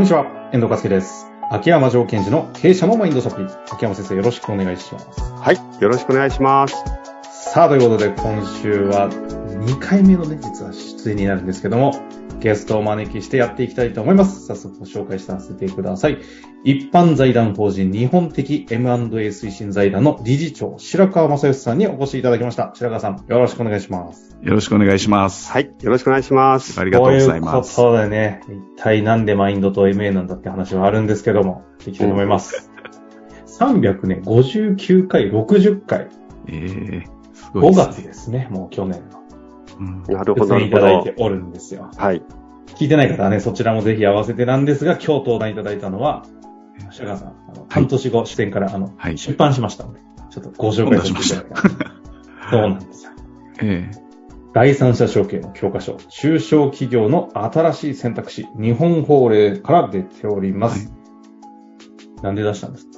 んにちは、遠藤和樹です。秋山条件時の経営者のマインドサプリ。秋山先生、よろしくお願いします。はい。よろしくお願いします。さあ、ということで、今週は2回目のね、実は出演になるんですけども、ゲストをお招きしてやっていきたいと思います。早速ご紹介させてください。一般財団法人日本的 M&A 推進財団の理事長、白川正義さんにお越しいただきました。白川さん、よろしくお願いします。よろしくお願いします。はい。よろしくお願いします。ありがとうございます。ということでね、一体なんでマインドと MA なんだって話はあるんですけども、できたいと思います。300ね、59回、60回、えー、すごい5ね月ですね、もう去年の。うんなるほど、いた。だいておるんですよ。はい。聞いてない方はね、そちらもぜひ合わせてなんですが、今日登壇いただいたのは、白川さん、あの半年後、視点からあの、はい出版しましたので、ちょっとご紹介させていただきます。そうなんですよ。え第三者承継の教科書、中小企業の新しい選択肢、日本法令から出ております。なんで出したんですか？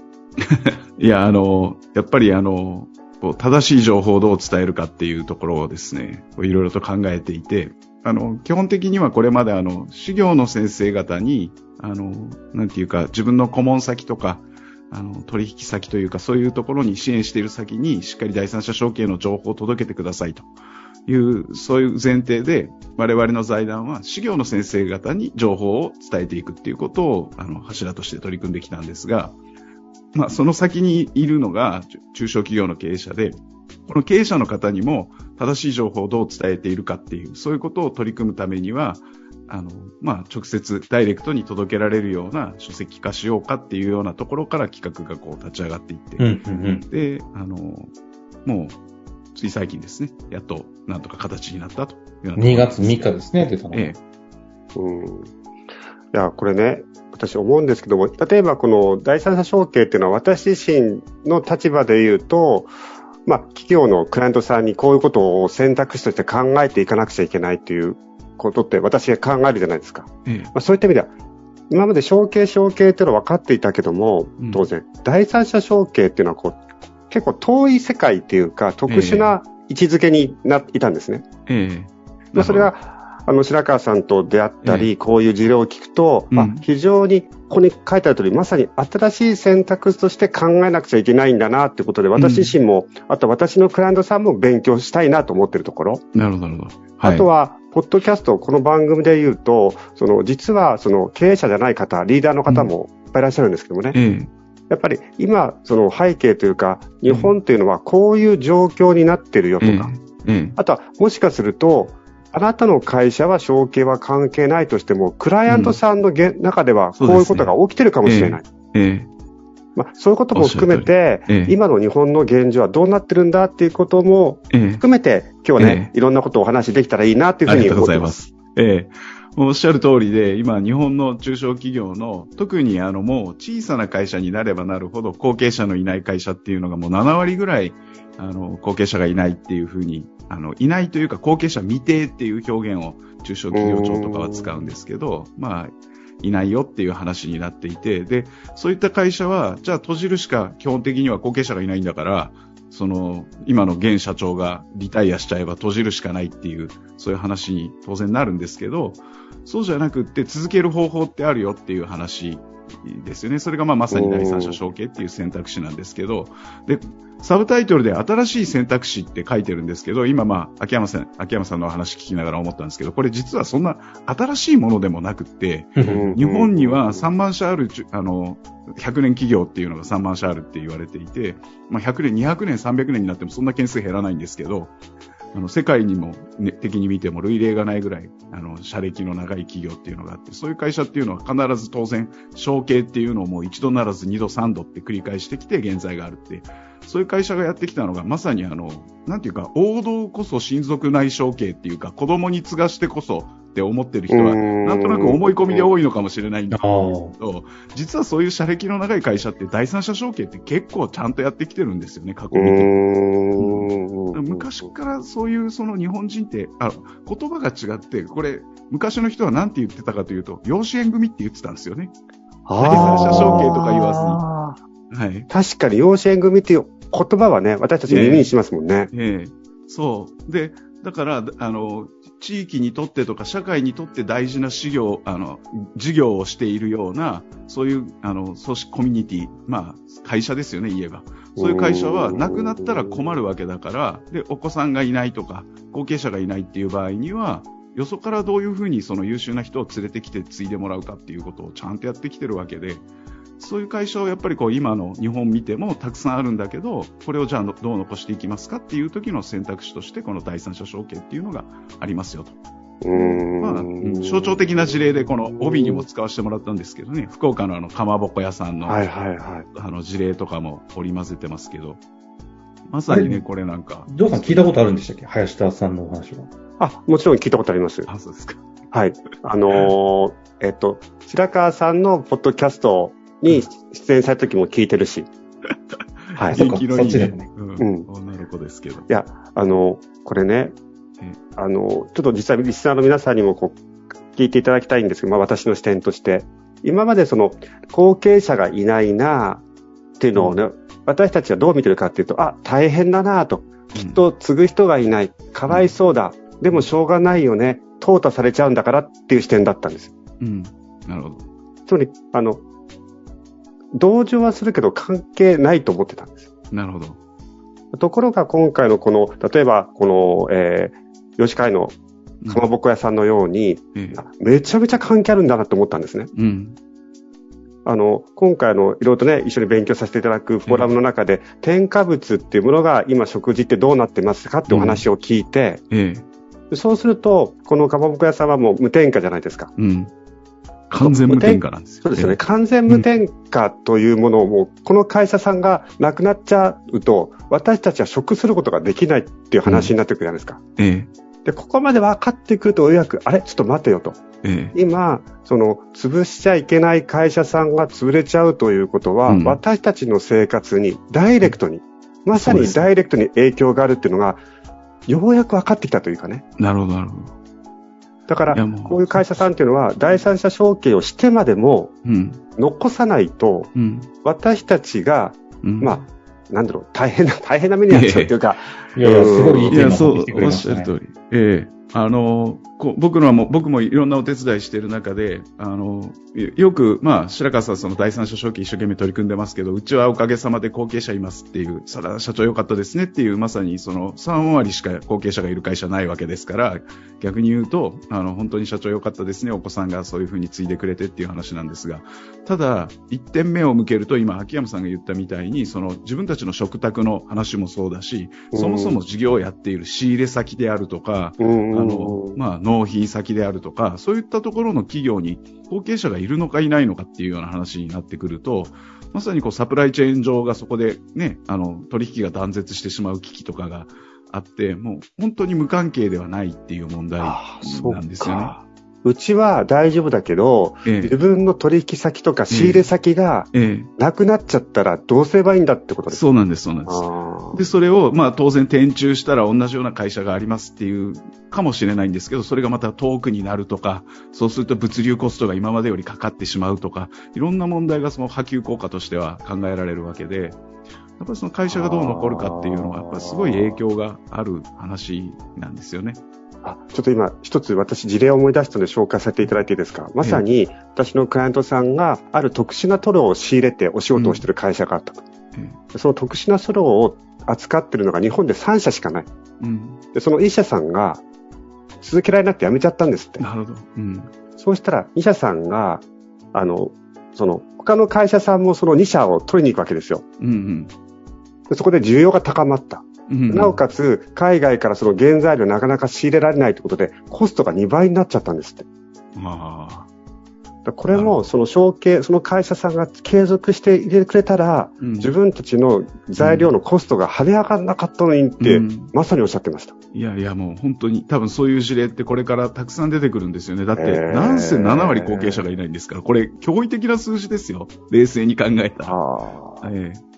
え いや、あの、やっぱりあの、こう正しい情報をどう伝えるかっていうところをですね、いろいろと考えていて、あの、基本的にはこれまであの、修行の先生方に、あの、なんていうか、自分の顧問先とか、あの、取引先というか、そういうところに支援している先に、しっかり第三者承継の情報を届けてくださいと。いう、そういう前提で、我々の財団は、修行の先生方に情報を伝えていくっていうことを、あの、柱として取り組んできたんですが、まあ、その先にいるのが、中中小企業の経営者で、この経営者の方にも正しい情報をどう伝えているかっていう、そういうことを取り組むためには、あの、まあ、直接ダイレクトに届けられるような書籍化しようかっていうようなところから企画がこう立ち上がっていって、うん、うん、うん。で、あの、もう、つい最近ですね、やっとなんとか形になったというようなところ2月です3日ですね、出たの。えうん。いや、これね、私思うんですけども、例えばこの第三者承継っていうのは私自身の立場で言うと、まあ、企業のクライアントさんにこういうことを選択肢として考えていかなくちゃいけないっていうことって私が考えるじゃないですか。ええまあ、そういった意味では、今まで承継承継っていうのは分かっていたけどもうん、当然、第三者承継っていうのはこう、結構遠い世界っていうか、特殊な位置づけになっていたんですね。ええまあ、それが、あの、白川さんと出会ったり、えこういう事例を聞くと、うん。あ非常に、ここに書いてある通り、まさに新しい選択肢として考えなくちゃいけないんだなってことで、私自身も、あと私のクライアントさんも勉強したいなと思ってるところ。なるほど、なるほど。あとは、ポッドキャスト、この番組で言うと、その、実は、その、経営者じゃない方、リーダーの方もいっぱいいらっしゃるんですけどもね。ええ。やっぱり、今、その背景というか、日本というのはこういう状況になってるよとか、ええあとは、もしかすると、あなたの会社は承継は関係ないとしても、クライアントさんのげ、中ではこういうことが起きてるかもしれない。ええ。まあ、そういうことも含めて、ええ。今の日本の現状はどうなってるんだっていうこともええ。含めて、今日はね、えいろんなことをお話しできたらいいなっていうふうに思ってます。す。ええ。おっしゃる通りで、今、日本の中小企業の、特にあの、もう小さな会社になればなるほど、後継者のいない会社っていうのがもう7割ぐらい、あの、後継者がいないっていうふうに、あの、いないというか、後継者未定っていう表現を中小企業庁とかは使うんですけど、まあ、いないよっていう話になっていて、で、そういった会社は、じゃあ閉じるしか基本的には後継者がいないんだから、その、今の現社長がリタイアしちゃえば閉じるしかないっていう、そういう話に当然なるんですけど、そうじゃなくって続ける方法ってあるよっていう話ですよね。それがまあまさに第三者承継っていう選択肢なんですけど、で、サブタイトルで新しい選択肢って書いてるんですけど、今まあ、秋山さん、秋山さんの話聞きながら思ったんですけど、これ実はそんな新しいものでもなくって、うん日本には3万社あるあの、100年企業っていうのが3万社あるって言われていて、まあ、100年、200年、300年になってもそんな件数減らないんですけど、あの、世界にも、ね、的に見ても類例がないぐらい、あの、社歴の長い企業っていうのがあって、そういう会社っていうのは必ず当然、承継っていうのをもう一度ならず二度三度って繰り返してきて現在があるって、そういう会社がやってきたのが、まさにあの、なんていうか、王道こそ親族内承継っていうか、子供に継がしてこそって思ってる人は、なんとなく思い込みで多いのかもしれないんだけど、実はそういう社歴の長い会社って第三者承継って結構ちゃんとやってきてるんですよね、過去う見て。昔からそういうその日本人って、あ、言葉が違って、これ、昔の人は何て言ってたかというと、養子縁組って言ってたんですよね。第三者承継とか言わずに。はい。確かに養子縁組っていう言葉はね、私たち耳にしますもんね。ええそう。で、だから、あの、地域にとってとか社会にとって大事な事業、あの、事業をしているような、そういう、あの、組織、コミュニティ、まあ、会社ですよね、言えば。そういう会社はなくなったら困るわけだから、で、お子さんがいないとか、後継者がいないっていう場合には、よそからどういうふうにその優秀な人を連れてきて継いでもらうかっていうことをちゃんとやってきてるわけで、そういう会社をやっぱりこう今の日本見てもたくさんあるんだけど、これをじゃあどう残していきますかっていう時の選択肢として、この第三者承継っていうのがありますよと。まあ、象徴的な事例でこの帯にも使わせてもらったんですけどね、福岡のあの、かまぼこ屋さんの、はいはいはい、あの事例とかも織り交ぜてますけど、まさにね、これなんか。ジョーさん聞いたことあるんでしたっけ？林田さんのお話は。あ、もちろん聞いたことあります。あ、そうですか。はい。あのー、えっと、白川さんのポッドキャストに出演された時も聞いてるし。はい。元気のいいね。うん。女の子ですけど。いや、あの、これね、あの、ちょっと実際リスナーの皆さんにもこう、聞いていただきたいんですけど、まあ私の視点として、今までその、後継者がいないなっていうのをね、うん、私たちはどう見てるかっていうと、あ、大変だなと。きっと継ぐ人がいない。かわいそうだ。でもしょうがないよね。淘汰されちゃうんだからっていう視点だったんです。うん。なるほど。つまり、あの、同情はするけど関係ないと思ってたんです。なるほど。ところが今回のこの、例えばこの、えー、吉会のかまぼこ屋さんのように、うん、めちゃめちゃ関係あるんだなと思ったんですね。うん。あの、今回の、いろいろとね、一緒に勉強させていただくフォーラムの中で、添加物っていうものが今食事ってどうなってますかってお話を聞いて、うん、そうすると、このかまぼこ屋さんはもう無添加じゃないですか。うん。完全無添加なんですよ。そうですよね。完全無添加というものをもう、この会社さんがなくなっちゃうと、私たちは食することができないっていう話になってくるじゃないですか。ええ。で、ここまで分かってくると、ようやく、あれちょっと待てよと。ええ、今、その、潰しちゃいけない会社さんが潰れちゃうということは、うん、私たちの生活にダイレクトに、まさにダイレクトに影響があるっていうのが、ようやく分かってきたというかね。なるほど、なるほど。だから、こういう会社さんっていうのは、第三者承継をしてまでも、残さないと、私たちが、まあ、なんだろう、大変な、大変な目に遭っちゃうっていうか。いやいや、すごいいいテーマを。おっしゃる通り。ええあのこ、僕のはも僕もいろんなお手伝いしている中で、あの、よく、まあ、白川さんその第三者承継一生懸命取り組んでますけど、うちはおかげさまで後継者いますっていう、それは社長良かったですねっていう、まさにその3割しか後継者がいる会社ないわけですから、逆に言うと、あの、本当に社長良かったですね、お子さんがそういうふうに継いでくれてっていう話なんですが、ただ、一点目を向けると、今、秋山さんが言ったみたいに、その自分たちの食卓の話もそうだし、そもそも事業をやっている仕入れ先であるとか、あの、まあ、納品先であるとか、そういったところの企業に後継者がいるのかいないのかっていうような話になってくると、まさにこうサプライチェーン上がそこでね、あの、取引が断絶してしまう危機とかがあって、もう本当に無関係ではないっていう問題なんですよね。うちは大丈夫だけど、ええ、自分の取引先とか仕入れ先がなくなっちゃったらどうすればいいんだってことですか、そうなんです、そうなんです。で、それを、まあ当然転注したら同じような会社がありますっていうかもしれないんですけど、それがまた遠くになるとか、そうすると物流コストが今までよりかかってしまうとか、いろんな問題がその波及効果としては考えられるわけで、やっぱりその会社がどう残るかっていうのは、やっぱりすごい影響がある話なんですよね。あ、ちょっと今、一つ私事例を思い出したので紹介させていただいていいですか？まさに、私のクライアントさんがある特殊なトロを仕入れてお仕事をしている会社があったと。うん、その特殊なトロを扱っているのが日本で3社しかない。うん、でその1社さんが続けられなくて辞めちゃったんですって。なるほど。うん、そうしたら2社さんが、あの、その、他の会社さんもその2社を取りに行くわけですよ。うんうん、でそこで需要が高まった。なおかつ、海外からその原材料なかなか仕入れられないということで、コストが2倍になっちゃったんですって。あこれも、その承継、その会社さんが継続して入れてくれたら、うん、自分たちの材料のコストが跳ね上がらなかったのにって、うん、まさにおっしゃってました。いやいや、もう本当に、多分そういう事例ってこれからたくさん出てくるんですよね。だって、なんせ7割後継者がいないんですから、これ、驚異的な数字ですよ。冷静に考えたら。えー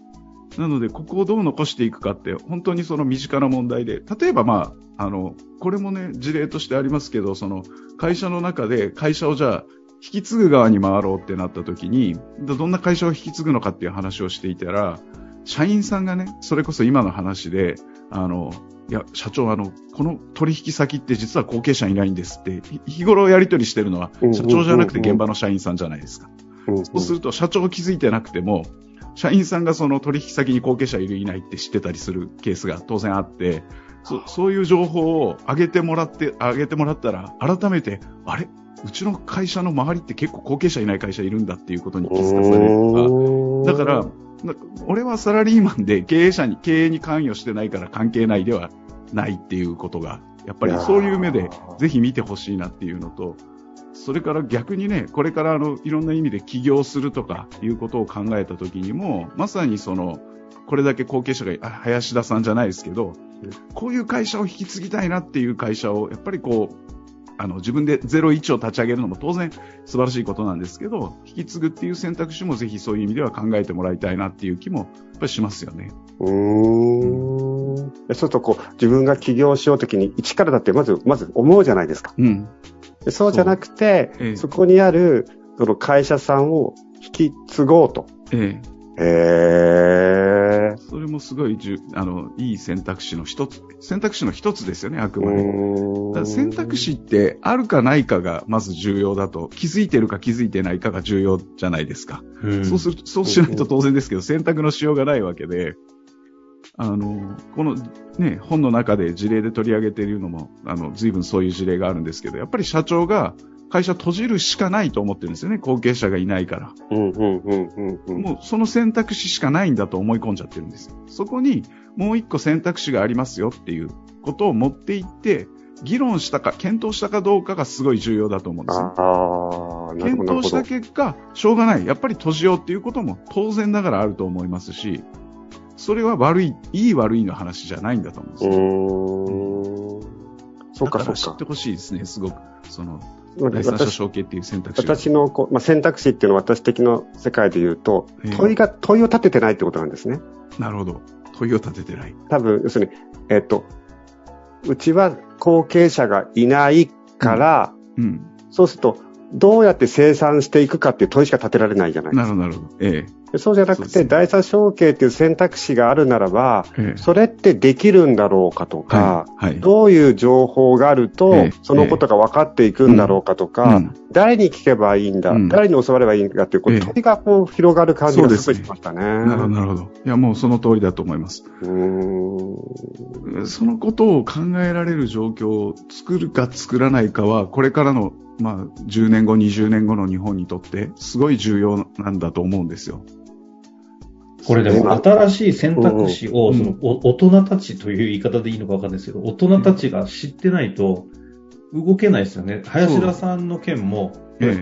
なので、ここをどう残していくかって、本当にその身近な問題で、例えばまあ、あの、これもね、事例としてありますけど、その、会社の中で会社をじゃあ、引き継ぐ側に回ろうってなった時に、どんな会社を引き継ぐのかっていう話をしていたら、社員さんがね、それこそ今の話で、あの、いや、社長、あの、この取引先って実は後継者いないんですって、日頃やり取りしてるのは、社長じゃなくて現場の社員さんじゃないですか。そうすると、社長気づいてなくても、社員さんがその取引先に後継者いるいないって知ってたりするケースが当然あって、そそういう情報を上げてもらって、上げてもらったら、改めて、あれ？うちの会社の周りって結構後継者いない会社いるんだっていうことに気づかされるとか、だから、俺はサラリーマンで経営者に、経営に関与してないから関係ないではないっていうことが、やっぱりそういう目でぜひ見てほしいなっていうのと、それから逆にね、これからあのいろんな意味で起業するとかいうことを考えたときにも、まさにその、これだけ後継者が林田さんじゃないですけど、こういう会社を引き継ぎたいなっていう会社を、やっぱりこう、あの自分で01を立ち上げるのも当然素晴らしいことなんですけど、引き継ぐっていう選択肢もぜひそういう意味では考えてもらいたいなっていう気もやっぱりしますよね。うーん。そうするとこう、自分が起業しようときに一からだってまず、まず思うじゃないですか。うん。そうじゃなくて、そええ、そこにあるその会社さんを引き継ごうと。ええへそれもすごいじゅあのいい選択肢の一つ、選択肢の一つですよね、あくまで。選択肢ってあるかないかがまず重要だと、気づいてるか気づいてないかが重要じゃないですか。うそうするそうしないと当然ですけど、選択のしようがないわけで、あの、このね、本の中で事例で取り上げているのも、あの、随分そういう事例があるんですけど、やっぱり社長が会社閉じるしかないと思ってるんですよね、後継者がいないから。もうその選択肢しかないんだと思い込んじゃってるんですよ。そこにもう一個選択肢がありますよっていうことを持っていって、議論したか、検討したかどうかがすごい重要だと思うんですよ。検討した結果、しょうがない。やっぱり閉じようっていうことも当然ながらあると思いますし、それは悪い、いい悪いの話じゃないんだと思うんですよ。そうか、そうか。知ってほしいですね、すごく。その、第三者承継っていう選択肢私のこう、まあ、選択肢っていうのは私的な世界で言うと、問いが、問いを立ててないってことなんですね。なるほど。問いを立ててない。多分、要するに、えっ、と、うちは後継者がいないから、うん、うん、そうすると、どうやって生産していくかっていう問いしか立てられないじゃないですか。なるほど、なるほど。ええ。そうじゃなくて、第三承継っていう選択肢があるならば、それってできるんだろうかとか、どういう情報があると、そのことが分かっていくんだろうかとか、誰に聞けばいいんだ、誰に教わればいいんだっていう、こう問いがこう広がる感じがすごいしましたね。なるほど、なるほど。いや、もうその通りだと思います。そのことを考えられる状況を作るか作らないかは、これからのまあ、10年後、20年後の日本にとって、すごい重要なんだと思うんですよ。これでも新しい選択肢を、その、大人たちという言い方でいいのかわかんないですけど、大人たちが知ってないと動けないですよね。林田さんの件も、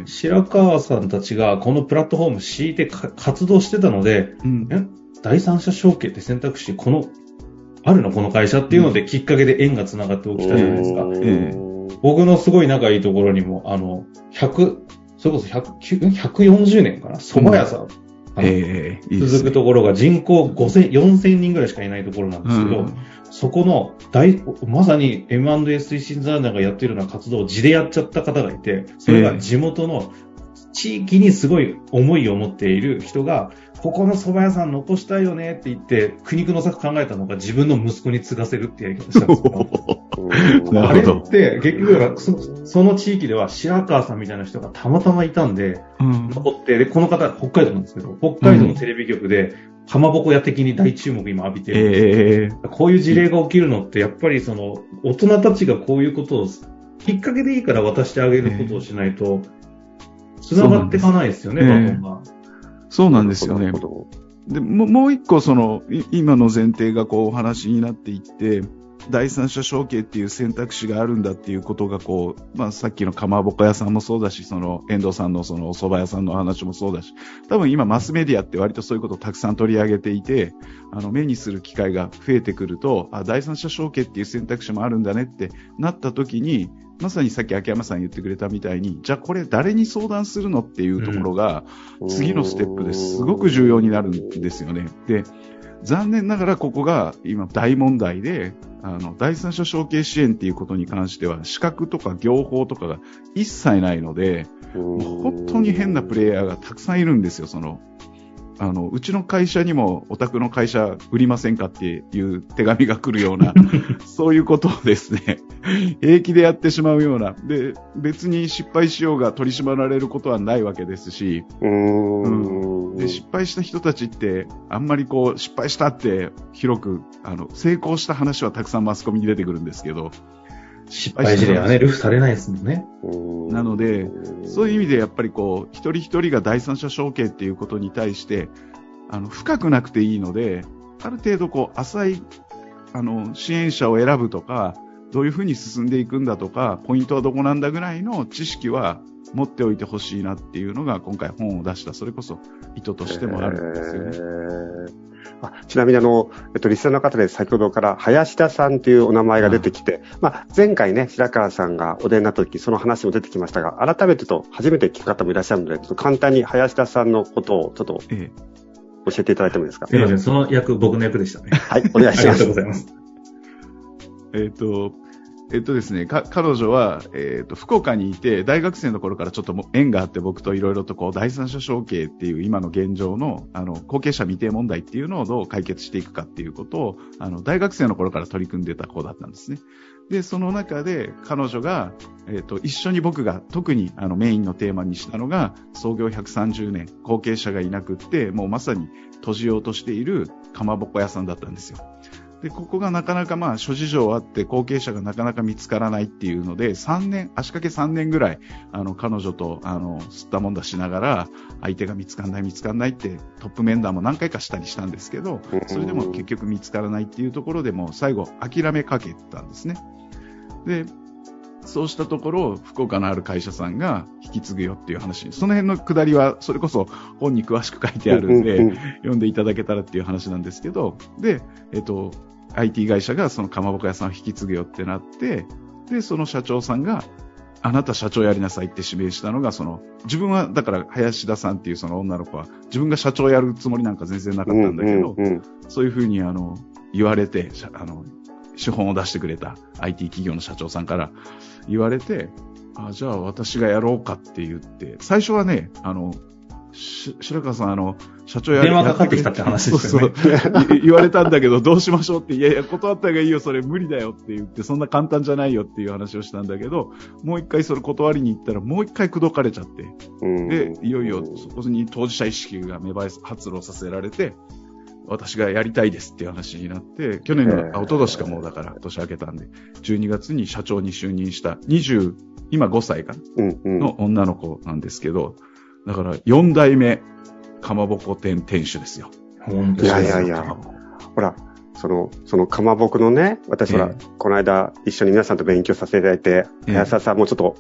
白川さんたちがこのプラットフォーム敷いて活動してたので、うん、第三者承継って選択肢、この、あるのこの会社っていうのできっかけで縁が繋がって起きたじゃないですか。僕のすごい仲いいところにも、あの、100、それこそ100 140年かな？蕎麦屋さん。ええー、続くところが人口5000、4000人ぐらいしかいないところなんですけど、うん、そこの大、まさに M&A 推進財団がやっているような活動を地でやっちゃった方がいて、それが地元の地域にすごい思いを持っている人が、ここの蕎麦屋さん残したいよねって言って、苦肉の策考えたのが自分の息子に継がせるってやり方したんですよ。あれって結局そ、その地域では白川さんみたいな人がたまたまいたんで、うん、残って、で、この方、北海道なんですけど、北海道のテレビ局で、かまぼこ屋的に大注目今浴びてる、えー、こういう事例が起きるのって、やっぱりその、大人たちがこういうことを、きっかけでいいから渡してあげることをしないと、繋がっていかないですよね、バトンが。そうなんですよね。でももう一個、その、今の前提がこうお話になっていって、第三者承継っていう選択肢があるんだっていうことがこう、まあ、さっきのかまぼこ屋さんもそうだし、その遠藤さんのそのお蕎麦屋さんの話もそうだし、多分今マスメディアって割とそういうことをたくさん取り上げていて、あの目にする機会が増えてくると、あ第三者承継っていう選択肢もあるんだねってなった時に、まさにさっき秋山さん言ってくれたみたいに、じゃあこれ誰に相談するのっていうところが、次のステップですごく重要になるんですよね。で、残念ながらここが今大問題で、あの、第三者承継支援っていうことに関しては、資格とか業法とかが一切ないので、本当に変なプレイヤーがたくさんいるんですよ、その、あの、うちの会社にもお宅の会社売りませんかっていう手紙が来るような、そういうことをですね、平気でやってしまうような、で、別に失敗しようが取り締まられることはないわけですし、うーん。で、失敗した人たちって、あんまりこう、失敗したって広く、あの、成功した話はたくさんマスコミに出てくるんですけど、失敗事例はね、ルフされないですもんね。なので、そういう意味でやっぱりこう、一人一人が第三者承継っていうことに対して、あの、深くなくていいので、ある程度こう、浅い、あの、支援者を選ぶとか、どういうふうに進んでいくんだとか、ポイントはどこなんだぐらいの知識は持っておいてほしいなっていうのが、今回本を出した、それこそ意図としてもあるんですよね。えーあちなみにあの、えっと、リスナーの方で先ほどから林田さんというお名前が出てきて、まあ、前回ね、白川さんがお出になった時、その話も出てきましたが、改めてと初めて聞く方もいらっしゃるので、ちょっと簡単に林田さんのことをちょっとええ教えていただいてもいいですか？すいません、その役、僕の役でしたね。はい、お願いしますありがとうご。ざいます。えっ、と、えっ、とですね、か、彼女は、えっ、と、福岡にいて、大学生の頃からちょっと縁があって、僕といろいろとこう、第三者承継っていう今の現状の、あの、後継者未定問題っていうのをどう解決していくかっていうことを、あの、大学生の頃から取り組んでた子だったんですね。で、その中で、彼女が、えっ、と、一緒に僕が特にあのメインのテーマにしたのが、創業130年、後継者がいなくって、もうまさに閉じようとしているかまぼこ屋さんだったんですよ。で、ここがなかなかまあ諸事情あって後継者がなかなか見つからないっていうので、3年、足掛け3年ぐらい、あの、彼女と、あの、吸ったもんだしながら、相手が見つかんない見つかんないってトップ面談も何回かしたりしたんですけど、それでも結局見つからないっていうところでも最後諦めかけたんですね。で、そうしたところ、福岡のある会社さんが引き継ぐよっていう話に、その辺のくだりは、それこそ本に詳しく書いてあるんで、うんうん読んでいただけたらっていう話なんですけど、で、えっと、IT 会社がそのかまぼこ屋さんを引き継ぐよってなって、で、その社長さんが、あなた社長やりなさいって指名したのが、その、自分は、だから、林田さんっていうその女の子は、自分が社長やるつもりなんか全然なかったんだけど、うんうんうん。そういうふうに、あの、言われて、あの、資本を出してくれた IT 企業の社長さんから言われて、あ、じゃあ私がやろうかって言って、最初はね、あの、し白川さん、あの、社長や電話かかってきたって話ですよね。そうそうい 言われたんだけど、どうしましょうって、いやいや、断った方がいいよ、それ無理だよって言って、そんな簡単じゃないよっていう話をしたんだけど、もう一回それ断りに行ったら、もう一回口説かれちゃって、うんで、いよいよそこに当事者意識が芽生え発露させられて、私がやりたいですっていう話になって、去年の、あ、一昨年かもうだから、年明けたんで、12月に社長に就任した20、今5歳かな？うんうん。の女の子なんですけど、だから4代目、かまぼこ店店主ですよ。いやいやいや。ほら、その、そのかまぼこのね、私ほら、えこの間一緒に皆さんと勉強させていただいて、ええ。林田さんもちょっと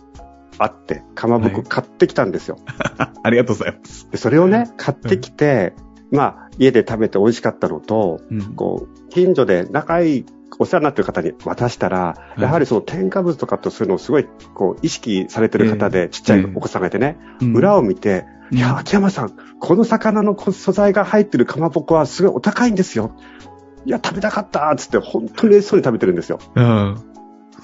会って、かまぼこはい。買ってきたんですよ。ありがとうございます。で、それをね、買ってきて、まあ、家で食べて美味しかったのと、うん。こう、近所で仲いいお世話になってる方に渡したら、いやはりその添加物とかとするのをすごい、こう、意識されてる方で、ちっちゃいお子さんがいてね、うん。裏を見て、うん。いや、秋山さん、この魚の素材が入ってるかまぼこはすごいお高いんですよ。いや、食べたかったっつって、本当に嬉しそうに食べてるんですよ。うん。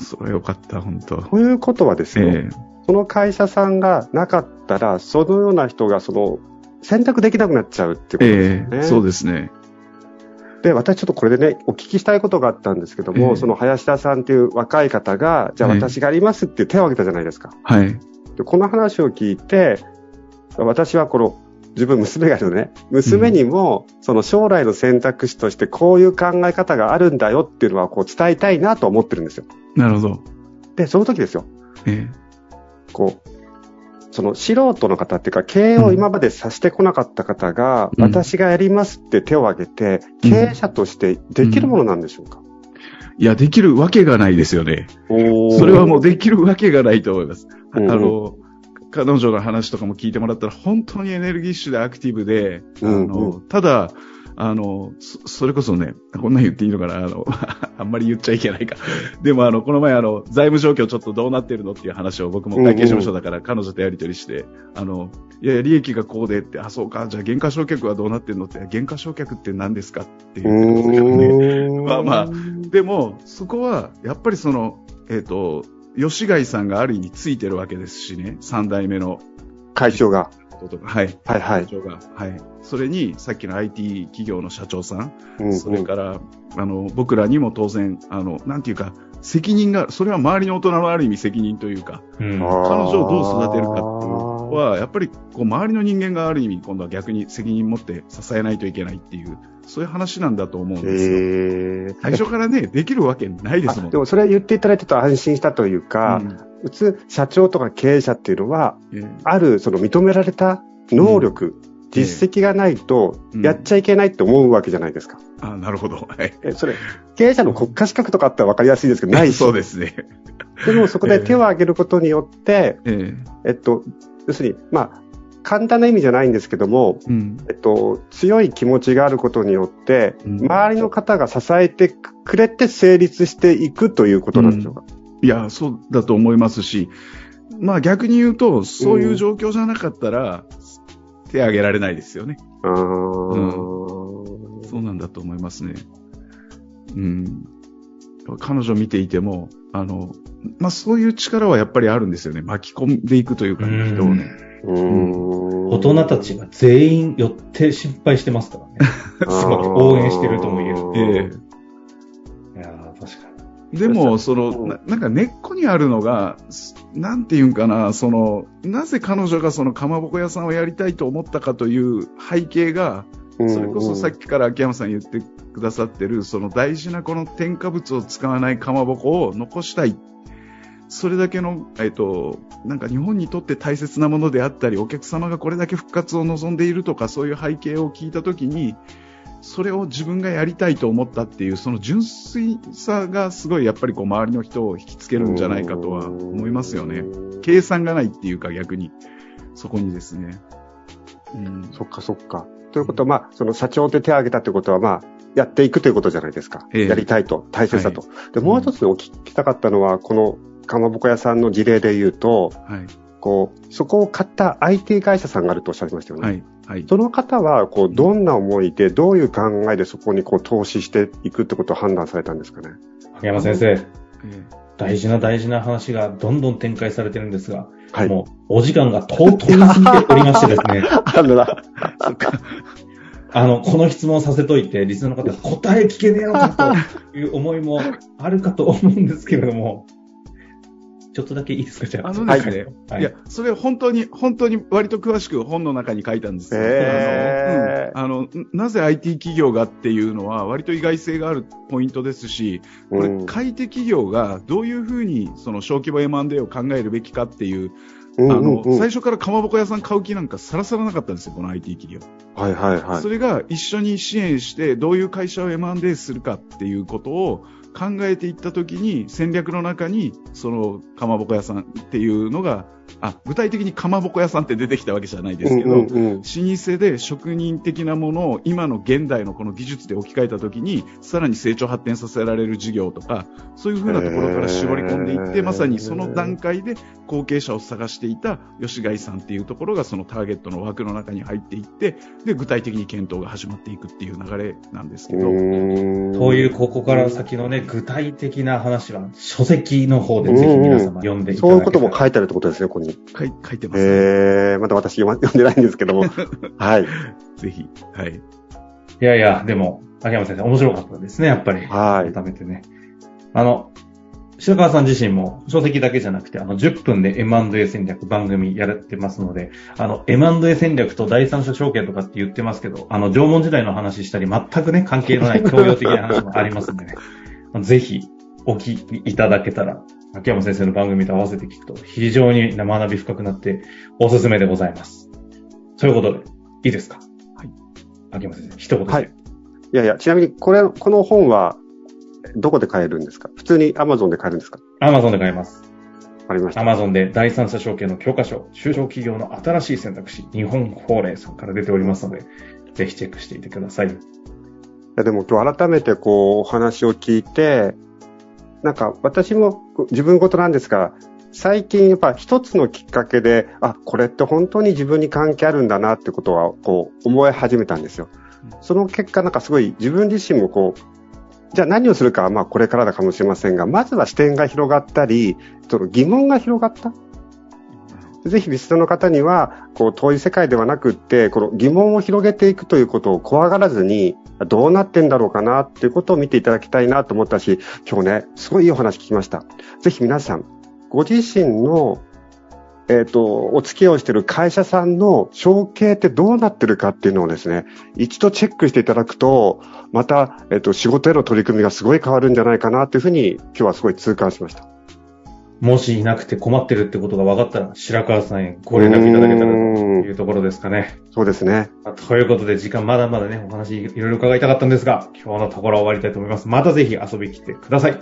それよかった、本当。ということはですよ、ええ。その会社さんがなかったら、そのような人がその選択できなくなっちゃうってことですよね。ええそうですね。で、私ちょっとこれでね、お聞きしたいことがあったんですけども、ええその林田さんっていう若い方が、じゃあええ私がやりますって手を挙げたじゃないですか。はい。でこの話を聞いて、私はこの、自分娘がいるのね、娘にも、その将来の選択肢としてこういう考え方があるんだよっていうのはこう伝えたいなと思ってるんですよ。なるほど。で、その時ですよ。えこう、その素人の方っていうか、経営を今までさしてこなかった方が、うん。私がやりますって手を挙げて、うん。経営者としてできるものなんでしょうか、えいや、できるわけがないですよね。それはもうできるわけがないと思います。あうんうん。の、彼女の話とかも聞いてもらったら、本当にエネルギッシュでアクティブで、うん。あの、ただ、あの、そそれこそね、こんなん言っていいのかなあの、あんまり言っちゃいけないか。でもあの、この前あの、財務状況ちょっとどうなってるのっていう話を僕も会計事務所だから彼女とやり取りして、あの、いやいや、利益がこうでって、あ、そうか、じゃあ減価償却はどうなってるのって、減価償却って何ですかっていうね。まあまあでも、そこは、やっぱりその、えっ、と、吉貝さんがある意味ついてるわけですしね、三代目の会長が。はい。はいはい。会長が。はい。それに、さっきの IT 企業の社長さん、うんそれから、あの、僕らにも当然、あの、なんていうか、責任が、それは周りの大人のある意味責任というか、うん。彼女をどう育てるかっていうのは、やっぱり、こう、周りの人間がある意味、今度は逆に責任持って支えないといけないっていう、そういう話なんだと思うんですよ。最初からね、できるわけないですもん。あでもそれ言っていただいてると安心したというか、うん普通、社長とか経営者っていうのは、ええあるその認められた能力、実績がないとうんやっちゃいけないって思うわけじゃないですか。あ、なるほど。はい。えそれ、経営者の国家資格とかあったら分かりやすいですけど、ないし。そうですね。でもそこで手を挙げることによって、えええっと、要するに、まあ、簡単な意味じゃないんですけども、うん。えっと、強い気持ちがあることによって、うん周りの方が支えてくれて成立していくということなんでしょうか。いや、そうだと思いますし、まあ逆に言うと、そういう状況じゃなかったら、手挙げられないですよね。うーんそうなんだと思いますね。うん。彼女見ていても、あの、まあそういう力はやっぱりあるんですよね。巻き込んでいくというか、うん人をね。うーん大人たちが全員寄って心配してますからね。すごく応援してるとも言える。えーでも、その、ななんか根っこにあるのが、すなんていうんかな、その、なぜ彼女がそのかまぼこ屋さんをやりたいと思ったかという背景が、それこそさっきから秋山さん言ってくださってる、その大事なこの添加物を使わないかまぼこを残したい。それだけの、えっと、なんか日本にとって大切なものであったり、お客様がこれだけ復活を望んでいるとか、そういう背景を聞いたときに、それを自分がやりたいと思ったっていう、その純粋さがすごいやっぱりこう周りの人を引きつけるんじゃないかとは思いますよね。計算がないっていうか逆に、そこにですね。うん、そっかそっか。ということは、まあ、その社長で手を挙げたということは、まあ、やっていくということじゃないですか。ええやりたいと、大切だと。で、もう一つお聞きしたかったのは、このかまぼこ屋さんの事例で言うと、はい。こう、そこを買った IT 会社さんがあるとおっしゃいましたよね。はい。はい。その方は、こう、どんな思いで、どういう考えでそこにこう投資していくってことを判断されたんですかね？に。秋山先生、え大事な大事な話がどんどん展開されてるんですが、はい。もうお時間がとうとうに過ぎておりましてですね、あのな、えそっか。あの、この質問させといて、リスナーの方が答え聞けねえのかという思いもあるかと思うんですけれども、ちょっとだけいいですか、じゃあ。あのですね、はいい、や、それ本当に、本当に割と詳しく本の中に書いたんですよ。へーあの、うんあの、なぜ IT 企業がっていうのは割と意外性があるポイントですし、これうん、買い手企業がどういうふうにその小規模 M&A を考えるべきかっていう、うんあの、うんうん最初からかまぼこ屋さん買う気なんかさらさらなかったんですよ、この IT 企業。はいはいはいそ。れが一緒に支援して、どういう会社を M&A するかっていうことを考えていったときに、戦略の中に、その、かまぼこ屋さんっていうのが、あ、具体的にかまぼこ屋さんって出てきたわけじゃないですけど、うんうんうん。老舗で職人的なものを今の現代のこの技術で置き換えたときに、さらに成長発展させられる事業とか、そういうふうなところから絞り込んでいって、まさにその段階で後継者を探していた吉貝さんっていうところがそのターゲットの枠の中に入っていって、で、具体的に検討が始まっていくっていう流れなんですけど、うん。そういう、ここから先のね、具体的な話は、書籍の方でぜひ皆様読んでいただけたら。そういうことも書いてあるってことですね、ここに。書い書いてます、えー、まだ私読ま読んでないんですけども。はい。ぜひ。はい。いやいや、でも、秋山先生、面白かったですね、やっぱり。はい改めてね。あの、白川さん自身も書籍だけじゃなくて、あの、10分で M&A 戦略番組やってますので、あの、M&A 戦略と第三者証券とかって言ってますけど、あの、縄文時代の話したり、全くね、関係のない教養的な話もありますんでね。ぜひ、お聞きいただけたら、秋山先生の番組と合わせて聞くと、非常に学び深くなって、おすすめでございます。そういうことで、いいですか？はい。秋山先生、一言で。はいいやいや、ちなみに、これ、この本は、どこで買えるんですか？普通に Amazon で買えるんですか？アマゾンで買えます。わかりました。アマゾンで第三者証券の教科書、中小企業の新しい選択肢、日本法令さんから出ておりますので、ぜひチェックしていてください。いやでも今日改めてこうお話を聞いて、なんか私も自分事なんですが、最近やっぱ一つのきっかけで、あ、これって本当に自分に関係あるんだなってことはこう思い始めたんですよ。その結果なんかすごい自分自身もこう、じゃあ何をするかはまあこれからだかもしれませんが、まずは視点が広がったり、その疑問が広がった。ぜひリストの方には、こう、遠い世界ではなくって、この疑問を広げていくということを怖がらずに、どうなってんだろうかなっていうことを見ていただきたいなと思ったし、今日ね、すごいいいお話聞きました。ぜひ皆さん、ご自身のえっ、ー、と、お付き合いをしている会社さんの承継ってどうなってるかっていうのをですね、一度チェックしていただくと、また、えっ、ー、と、仕事への取り組みがすごい変わるんじゃないかなというふうに、今日はすごい痛感しました。もしいなくて困ってるってことが分かったら、白川さんへご連絡いただけたらというところですかね。そうですね。ということで、時間まだまだね、お話いろいろ伺いたかったんですが、今日のところ終わりたいと思います。またぜひ遊びに来てください。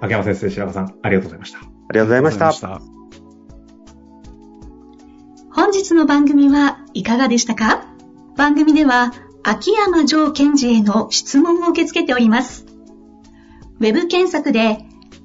秋山先生、白川さん、ありがとうございました。ありがとうございました。本日の番組はいかがでしたか？番組では、秋山城賢治への質問を受け付けております。ウェブ検索で、